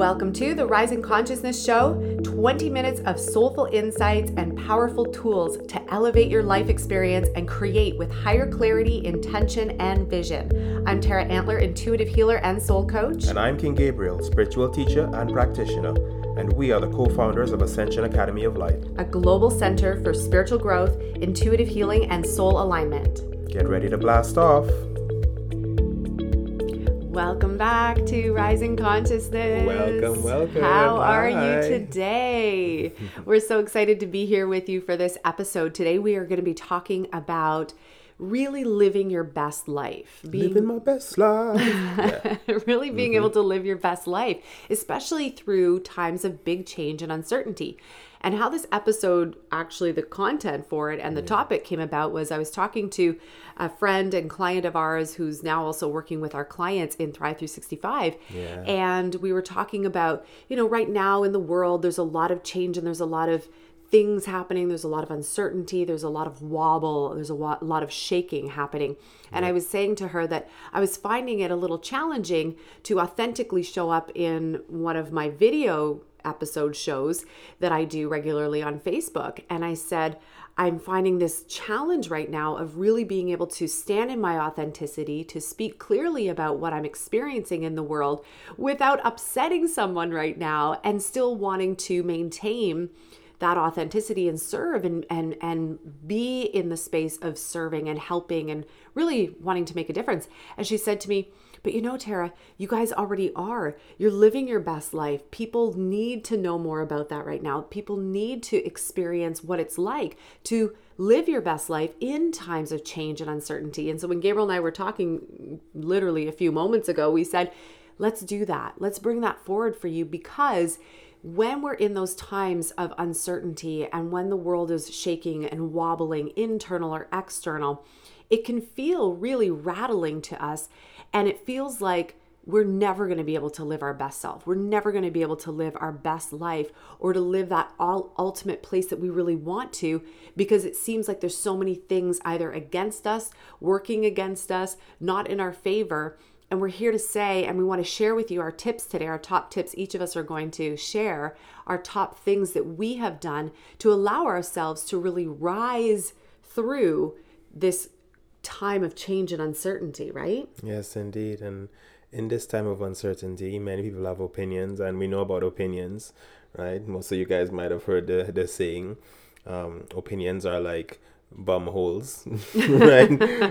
Welcome to the Rising Consciousness Show 20 minutes of soulful insights and powerful tools to elevate your life experience and create with higher clarity, intention, and vision. I'm Tara Antler, intuitive healer and soul coach. And I'm King Gabriel, spiritual teacher and practitioner. And we are the co founders of Ascension Academy of Life, a global center for spiritual growth, intuitive healing, and soul alignment. Get ready to blast off. Welcome back to Rising Consciousness. Welcome, welcome. How Hi. are you today? We're so excited to be here with you for this episode. Today, we are going to be talking about really living your best life. Living my best life. Yeah. really being mm-hmm. able to live your best life, especially through times of big change and uncertainty. And how this episode, actually, the content for it and the topic came about was I was talking to a friend and client of ours who's now also working with our clients in Thrive 365. Yeah. And we were talking about, you know, right now in the world, there's a lot of change and there's a lot of things happening. There's a lot of uncertainty. There's a lot of wobble. There's a lot of shaking happening. And I was saying to her that I was finding it a little challenging to authentically show up in one of my video episode shows that I do regularly on Facebook. And I said, I'm finding this challenge right now of really being able to stand in my authenticity, to speak clearly about what I'm experiencing in the world without upsetting someone right now and still wanting to maintain that authenticity and serve and and and be in the space of serving and helping and really wanting to make a difference. And she said to me, but you know, Tara, you guys already are. You're living your best life. People need to know more about that right now. People need to experience what it's like to live your best life in times of change and uncertainty. And so when Gabriel and I were talking literally a few moments ago, we said, let's do that. Let's bring that forward for you because when we're in those times of uncertainty and when the world is shaking and wobbling, internal or external, it can feel really rattling to us. And it feels like we're never going to be able to live our best self. We're never going to be able to live our best life or to live that all ultimate place that we really want to because it seems like there's so many things either against us, working against us, not in our favor. And we're here to say, and we want to share with you our tips today, our top tips. Each of us are going to share our top things that we have done to allow ourselves to really rise through this time of change and uncertainty, right? Yes, indeed. And in this time of uncertainty, many people have opinions, and we know about opinions, right? Most of you guys might have heard the, the saying um, opinions are like bum holes, right?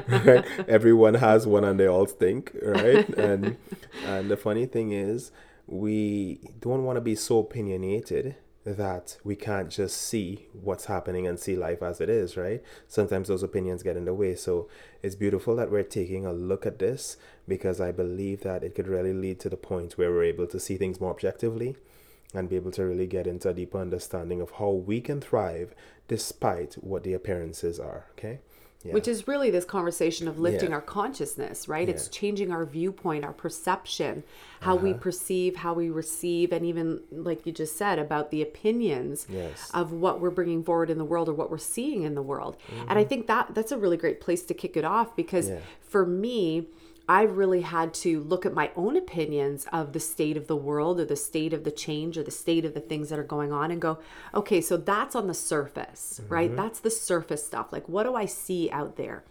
right? Everyone has one and they all stink, right? And and the funny thing is, we don't want to be so opinionated that we can't just see what's happening and see life as it is, right? Sometimes those opinions get in the way. So it's beautiful that we're taking a look at this because I believe that it could really lead to the point where we're able to see things more objectively and be able to really get into a deeper understanding of how we can thrive despite what the appearances are, okay? Yeah. Which is really this conversation of lifting Yeah. our consciousness, right? Yeah. It's changing our viewpoint, our perception, how we Uh-huh. perceive, how we receive, and even like you just said about the opinions Yes. of what we're bringing forward in the world or what we're seeing in the world. And Mm-hmm. I think that that's a really great place to kick it off because for me, I really had to look at my own opinions of the state of the world or the state of the change or the state of the things that are going on and go, okay, so that's on the surface, right? Mm-hmm. That's the surface stuff. Like, what do I see out there?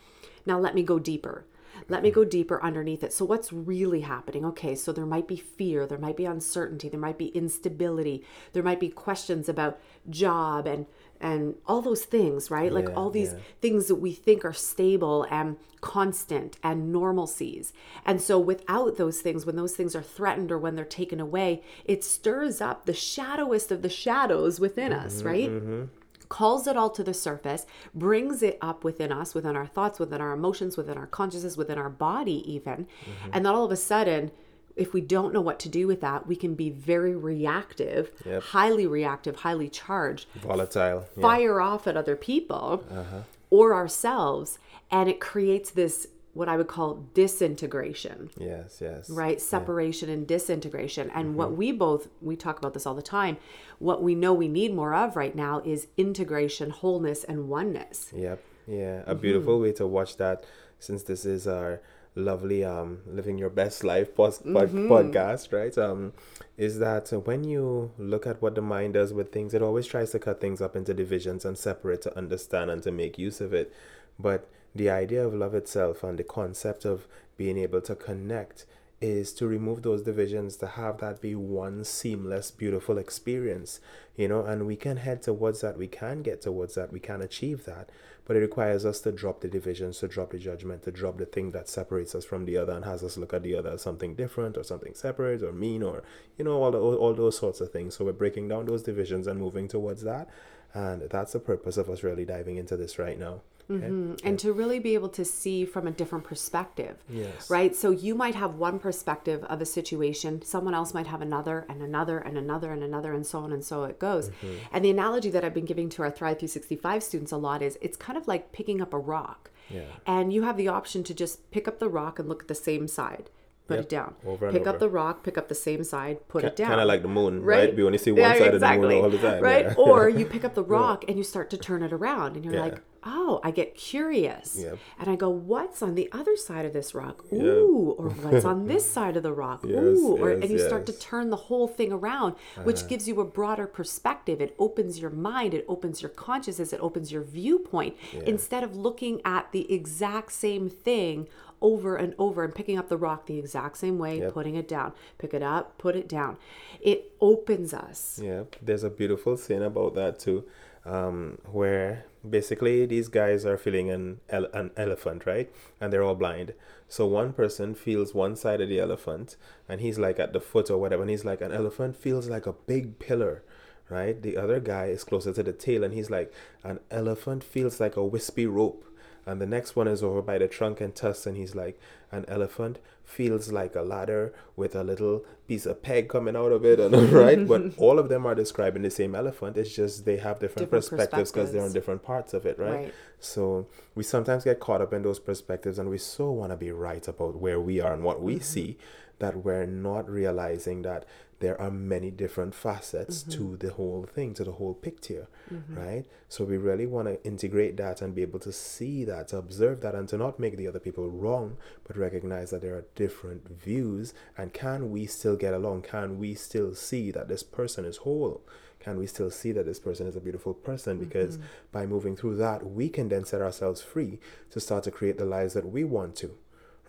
Now, let me go deeper. Let me mm-hmm. go deeper underneath it. So, what's really happening? Okay, so there might be fear, there might be uncertainty, there might be instability, there might be questions about job and and all those things, right? like all these yeah. things that we think are stable and constant and normalcies. And so, without those things, when those things are threatened or when they're taken away, it stirs up the shadowest of the shadows within us, mm-hmm, right? Mm-hmm. Calls it all to the surface, brings it up within us, within our thoughts, within our emotions, within our consciousness, within our body, even. Mm-hmm. And then all of a sudden, if we don't know what to do with that, we can be very reactive, Yep. highly reactive, highly charged, Volatile. Yeah. fire off at other people uh-huh. or ourselves and it creates this what i would call disintegration Yes, yes. right separation and disintegration and mm-hmm. what we both we talk about this all the time what we know we need more of right now is integration wholeness and oneness Yep. Yeah. A mm-hmm. beautiful way to watch that since this is our lovely um living your best life post pod- podcast right? Um is that when you look at what the mind does with things it always tries to cut things up into divisions and separate to understand and to make use of it. But the idea of love itself and the concept of being able to connect is to remove those divisions to have that be one seamless beautiful experience you know? And we can head towards that we can get towards that we can achieve that but it requires us to drop the divisions to drop the judgment to drop the thing that separates us from the other and has us look at the other as something different or something separate or mean or you know all, the, all those sorts of things. So we're breaking down those divisions and moving towards that. And that's the purpose of us really diving into this right now okay? Mm, and to really be able to see from a different perspective. Yes. Right? So you might have one perspective of a situation, someone else might have another and another and another and another and so on and so it goes. Mm-hmm. And the analogy that I've been giving to our Thrive 365 students a lot is it's kind of like picking up a rock. Yeah. And you have the option to just pick up the rock and look at the same side. Put Yep. it down. Over pick over. up the rock, pick up the same side, put it down. kind of like the moon right, we only see one Yeah, side of the moon all the time Right? yeah. or you pick up the rock and you start to turn it around and you're Yeah. like, oh, I get curious. Yep. And I go, what's on the other side of this rock? Ooh, or what's on this side of the rock? Yes, Ooh, or yes, and you start to turn the whole thing around, which Uh-huh. gives you a broader perspective. It opens your mind, it opens your consciousness, it opens your viewpoint. Instead of looking at the exact same thing over and over and picking up the rock the exact same way, Yep. putting it down, pick it up, put it down. It opens us. Yeah, there's a beautiful scene about that too, um, where basically these guys are feeling an ele- an elephant, right? And they're all blind. So one person feels one side of the elephant, and he's like at the foot or whatever, and he's like, an elephant feels like a big pillar, right? The other guy is closer to the tail, and he's like, an elephant feels like a wispy rope. And the next one is over by the trunk and tusks, and he's like, an elephant feels like a ladder with a little piece of peg coming out of it, and right. But all of them are describing the same elephant. It's just they have different, Different perspectives because they're on different parts of it, right? Right. So we sometimes get caught up in those perspectives, and we so want to be right about where we are and what we mm-hmm. see that we're not realizing that there are many different facets to mm-hmm. the whole thing, to the whole picture, mm-hmm. right? So we really want to integrate that and be able to see that, to observe that, and to not make the other people wrong, but recognize that there are different views. And can we still get along? Can we still see that this person is whole? Can we still see that this person is a beautiful person? Mm-hmm. Because by moving through that, we can then set ourselves free to start to create the lives that we want to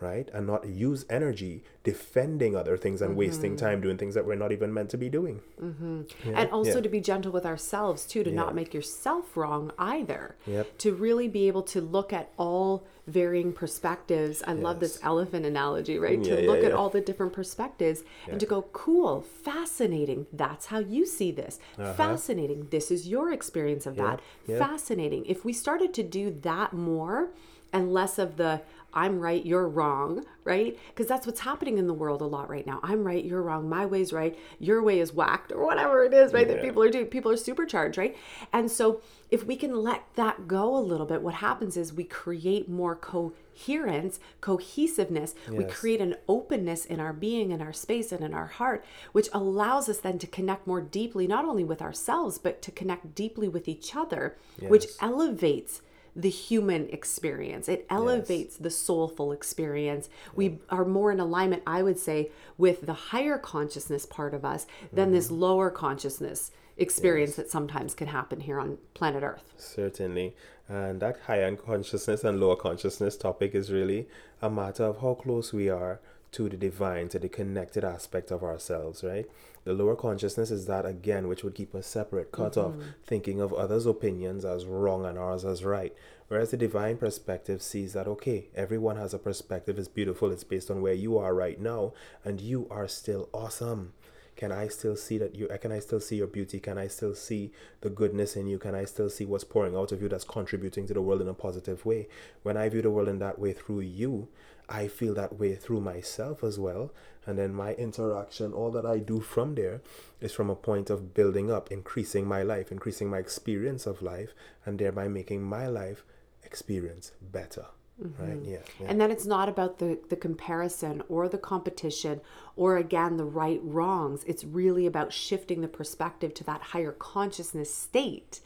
right? And not use energy defending other things and wasting mm-hmm. time doing things that we're not even meant to be doing. Mm-hmm. and also yeah. to be gentle with ourselves too to Yeah. not make yourself wrong either. Yep. to really be able to look at all varying perspectives. I love this elephant analogy right? Yeah, to yeah, look at all the different perspectives and to go cool fascinating. That's how you see this. Uh-huh. Fascinating. This is your experience of that. Yeah. fascinating. If we started to do that more and less of the I'm right, you're wrong, right? Because that's what's happening in the world a lot right now. I'm right, you're wrong, my way's right, your way is whacked, or whatever it is, right? That people are doing. People are supercharged, right? And so if we can let that go a little bit, what happens is we create more coherence, cohesiveness. We create an openness in our being, in our space, and in our heart, which allows us then to connect more deeply, not only with ourselves, but to connect deeply with each other, which elevates the human experience. It elevates the soulful experience. We are more in alignment, I would say, with the higher consciousness part of us than Mm-hmm. this lower consciousness experience that sometimes can happen here on planet Earth. Certainly. And that higher consciousness and lower consciousness topic is really a matter of how close we are to the divine, to the connected aspect of ourselves, right? The lower consciousness is that again, which would keep us separate, cut off, mm-hmm. thinking of others' opinions as wrong and ours as right. Whereas the divine perspective sees that, okay, everyone has a perspective, it's beautiful, it's based on where you are right now, and you are still awesome. Can I still see that you? Can I still see your beauty? Can I still see the goodness in you? Can I still see what's pouring out of you that's contributing to the world in a positive way? When I view the world in that way through you, I feel that way through myself as well. And then my interaction, all that I do from there is from a point of building up, increasing my life, increasing my experience of life, and thereby making my life experience better. Mm-hmm. Right? Yeah. yeah. And then it's not about the, the comparison or the competition or again the right wrongs. It's really about shifting the perspective to that higher consciousness state,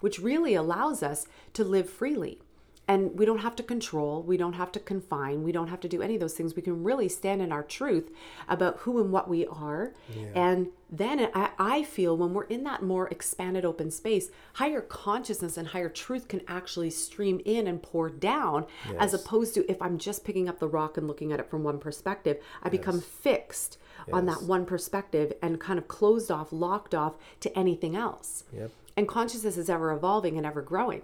which really allows us to live freely and we don't have to control, we don't have to confine, we don't have to do any of those things. We can really stand in our truth about who and what we are. And then I, I feel when we're in that more expanded open space, higher consciousness and higher truth can actually stream in and pour down, as opposed to if I'm just picking up the rock and looking at it from one perspective, I become fixed on that one perspective and kind of closed off, locked off to anything else. Yep. And consciousness is ever evolving and ever growing.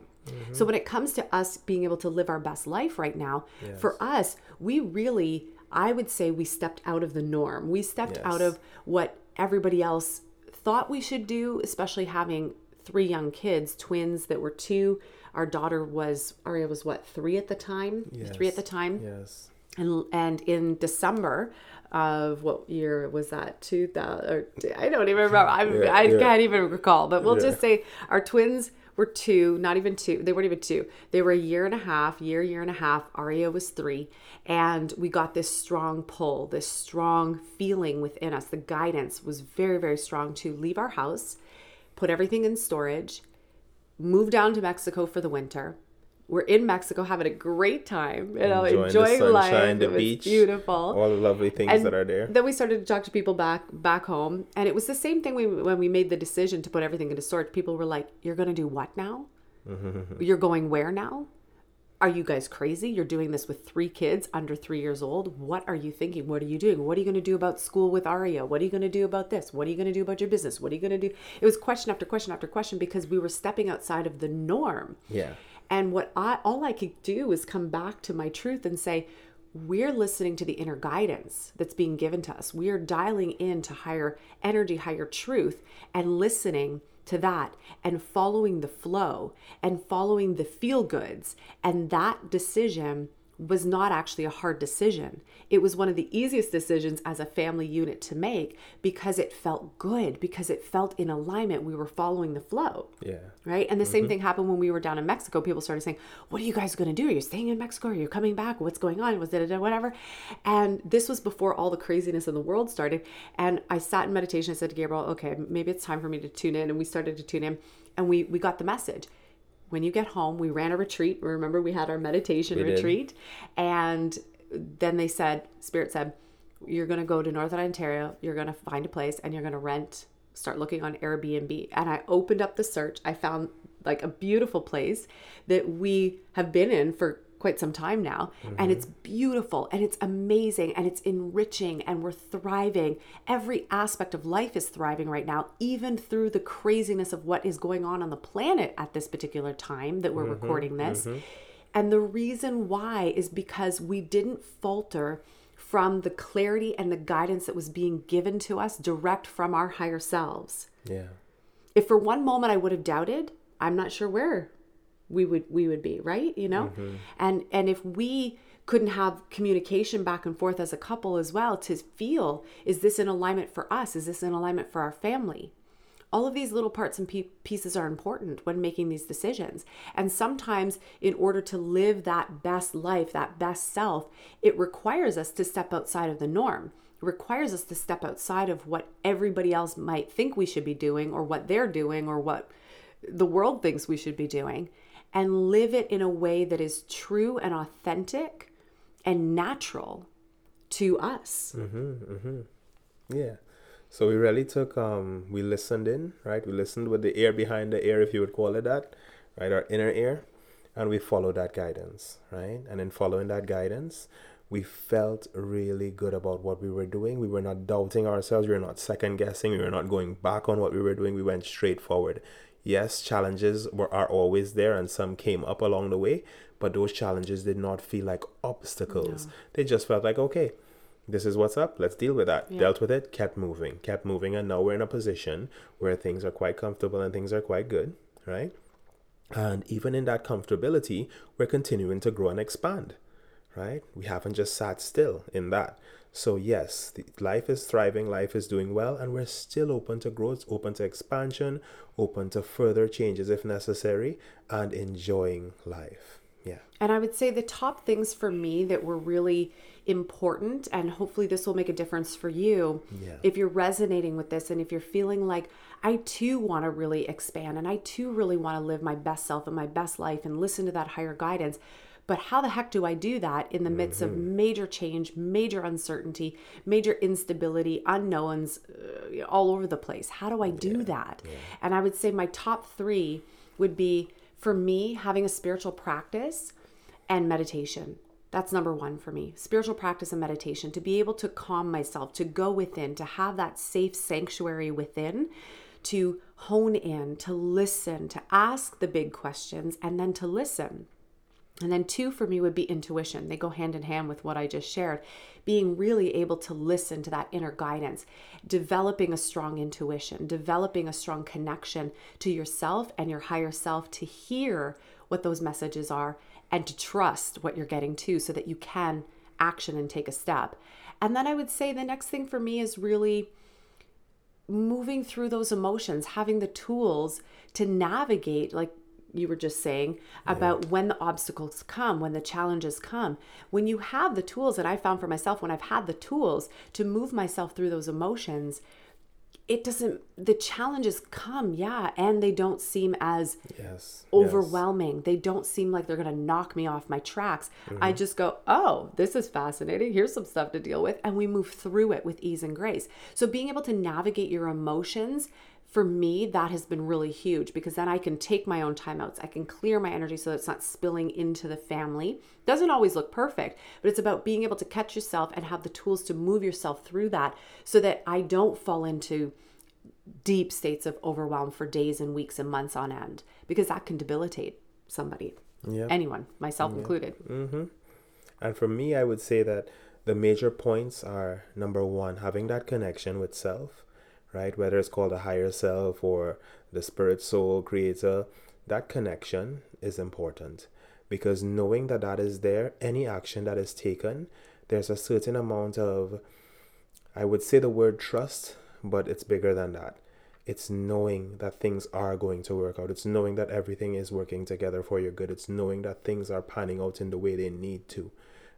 So when it comes to us being able to live our best life right now, for us, we really, I would say we stepped out of the norm. We stepped out of what everybody else thought we should do, especially having three young kids, twins that were two. Our daughter was, Aria was what, three at the time? Three at the time Yes. and and in December of what year was that? Two thousand? I don't even remember. I Yeah, I yeah. can't even recall. But we'll Yeah. just say our twins were two, not even two. They weren't even two. They were a year and a half, year, year and a half. Aria was three, and we got this strong pull, this strong feeling within us. The guidance was very, very strong to leave our house, put everything in storage, move down to Mexico for the winter. We're in Mexico having a great time, you know, Enjoying the enjoying, life. sunshine, the it beach, beautiful. All the lovely things that are there. Then we started to talk to people back back home, and it was the same thing. We when we made the decision to put everything into storage, people were like, "You're going to do what now? You're going where now? Are you guys crazy? You're doing this with three kids under three years old. What are you thinking? What are you doing? What are you going to do about school with Aria? What are you going to do about this? What are you going to do about your business? What are you going to do? It was question after question after question because we were stepping outside of the norm. Yeah. And what I all I could do is come back to my truth and say, we're listening to the inner guidance that's being given to us. We are dialing in to higher energy, higher truth, and listening to that and following the flow and following the feel goods. And that decision was not actually a hard decision. It was one of the easiest decisions as a family unit to make because it felt good, because it felt in alignment. We were following the flow Yeah. right? And the same mm-hmm. thing happened when we were down in Mexico. People started saying, "What are you guys going to do? Are you staying in Mexico? Are you coming back? What's going on? Was it whatever?" And this was before all the craziness in the world started. And I sat in meditation. I said to Gabriel, "Okay, maybe it's time for me to tune in." And we started to tune in, and we we got the message. When you get home, we ran a retreat. Remember, we had our meditation We did. retreat, and then they said, Spirit said, you're going to go to Northern Ontario, you're going to find a place, and you're going to rent, start looking on Airbnb. And I opened up the search. I found like a beautiful place that we have been in for quite some time now. And mm-hmm. it's beautiful and it's amazing and it's enriching and we're thriving. Every aspect of life is thriving right now, even through the craziness of what is going on on the planet at this particular time that we're mm-hmm. recording this. Mm-hmm. And the reason why is because we didn't falter from the clarity and the guidance that was being given to us direct from our higher selves. Yeah. If for one moment I would have doubted, I'm not sure where we would we would be, right? You know? Mm-hmm. And and if we couldn't have communication back and forth as a couple as well to feel is this in alignment for us? Is this in alignment for our family? all of these little parts and pe- pieces are important when making these decisions. And sometimes, in order to live that best life, that best self, it requires us to step outside of the norm. It requires us to step outside of what everybody else might think we should be doing, or what they're doing, or what the world thinks we should be doing, and live it in a way that is true and authentic and natural to us. Yeah. So we really took um we listened in, right? We listened with the ear behind the ear, if you would call it that, right? Our inner ear. And we followed that guidance, right? And in following that guidance, we felt really good about what we were doing. We were not doubting ourselves. We were not second guessing. We were not going back on what we were doing. We went straight forward. Yes, challenges were are always there and some came up along the way, but those challenges did not feel like obstacles. They just felt like, okay, this is what's up let's deal with that. Yeah. dealt with it kept moving kept moving and now we're in a position where things are quite comfortable and things are quite good right? And even in that comfortability we're continuing to grow and expand right? We haven't just sat still in that so yes the, life is thriving life is doing well and we're still open to growth open to expansion open to further changes if necessary and enjoying life Yeah. And I would say the top things for me that were really important, and hopefully this will make a difference for you. Yeah. If you're resonating with this and if you're feeling like, I too want to really expand and I too really want to live my best self and my best life and listen to that higher guidance. But how the heck do I do that in the midst of major change, major uncertainty, major instability, unknowns uh, all over the place? How do I do that? And I would say my top three would be for me having a spiritual practice and meditation. That's number one for me spiritual practice and meditation to be able to calm myself, to go within, to have that safe sanctuary within, to hone in, to listen, to ask the big questions, and then to listen. And then two for me would be intuition. They go hand in hand with what I just shared. Being really able to listen to that inner guidance, developing a strong intuition, developing a strong connection to yourself and your higher self to hear what those messages are and to trust what you're getting to so that you can action and take a step. And then I would say the next thing for me is really moving through those emotions, having the tools to navigate, like you were just saying, about when the obstacles come, when the challenges come. When you have the tools that I found for myself, when I've had the tools to move myself through those emotions, it doesn't, the challenges come, yeah, and they don't seem as Yes. overwhelming. They don't seem like they're going to knock me off my tracks. I mm-hmm. just go, oh, this is fascinating. Here's some stuff to deal with. And we move through it with ease and grace. So being able to navigate your emotions. For me, that has been really huge because then I can take my own timeouts. I can clear my energy so that it's not spilling into the family. Doesn't always look perfect, but it's about being able to catch yourself and have the tools to move yourself through that so that I don't fall into deep states of overwhelm for days and weeks and months on end because that can debilitate somebody Yeah. anyone myself included mm-hmm. And for me, I would say that the major points are number one, having that connection with self, right? Whether it's called a higher self or the spirit, soul, creator, that connection is important because knowing that that is there, any action that is taken, there's a certain amount of, I would say the word trust, but it's bigger than that. It's knowing that things are going to work out. It's knowing that everything is working together for your good. It's knowing that things are panning out in the way they need to.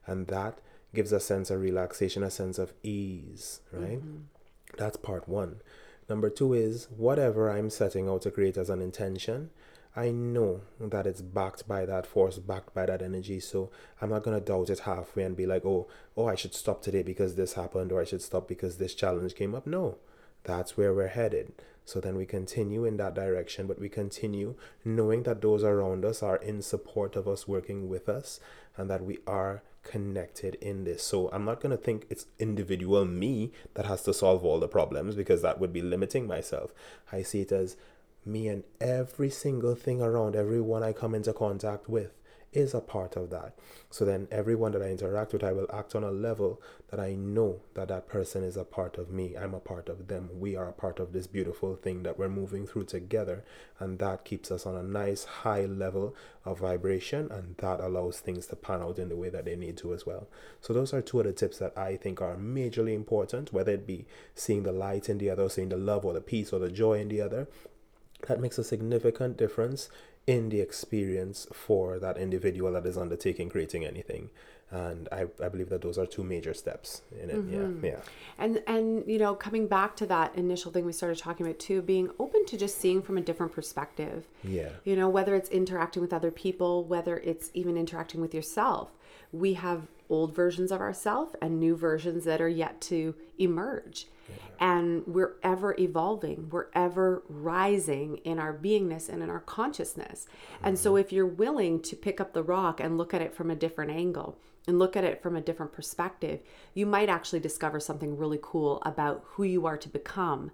And that gives a sense of relaxation, a sense of ease, right? Mm-hmm. That's part one. Number two is whatever I'm setting out to create as an intention, I know that it's backed by that force, backed by that energy. So I'm not gonna doubt it halfway and be like, oh, oh, I should stop today because this happened, or I should stop because this challenge came up. No, that's where we're headed. So then we continue in that direction, but we continue knowing that those around us are in support of us working with us and that we are connected in this. So I'm not going to think it's individual me that has to solve all the problems because that would be limiting myself. I see it as me and every single thing around everyone I come into contact with is a part of that. So then everyone that I interact with, I will act on a level that I know that that person is a part of me. I'm a part of them. We are a part of this beautiful thing that we're moving through together. And that keeps us on a nice high level of vibration. And that allows things to pan out in the way that they need to as well. So those are two of the tips that I think are majorly important, whether it be seeing the light in the other, seeing the love or the peace or the joy in the other. That makes a significant difference in the experience for that individual that is undertaking creating anything. And I, I believe that those are two major steps in it. Yeah mm-hmm. yeah. And and you know coming back to that initial thing we started talking about too being open to just seeing from a different perspective. Yeah. You know whether it's interacting with other people whether it's even interacting with yourself. We have old versions of ourselves and new versions that are yet to emerge and we're ever evolving. We're ever rising in our beingness and in our consciousness. And so mm-hmm. if you're willing to pick up the rock and look at it from a different angle and look at it from a different perspective you might actually discover something really cool about who you are to become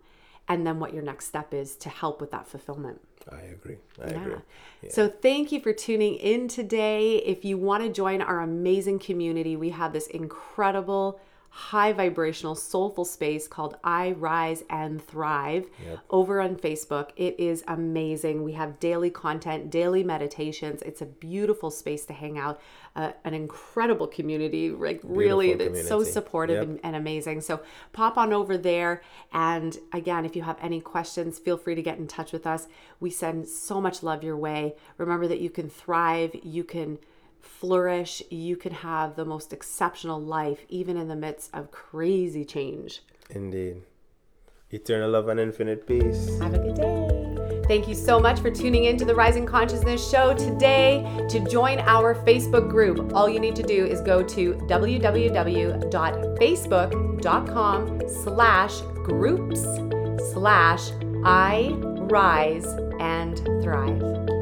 and then what your next step is to help with that fulfillment. I agree. I agree. Yeah. So thank you for tuning in today. If you want to join our amazing community, we have this incredible high vibrational soulful space called I Rise and Thrive Yep. over on Facebook. It is amazing. We have daily content, daily meditations. It's a beautiful space to hang out. Uh, an incredible community, like really, Beautiful it's so supportive Yep. and, and amazing. So pop on over there. And again, if you have any questions, feel free to get in touch with us. We send so much love your way. Remember that you can thrive, you can flourish. You can have the most exceptional life, even in the midst of crazy change. Indeed. Eternal love and infinite peace. Have a good day. Thank you so much for tuning in to the Rising Consciousness Show today. To join our Facebook group, all you need to do is go to www.facebook.com slash groups slash I rise and thrive.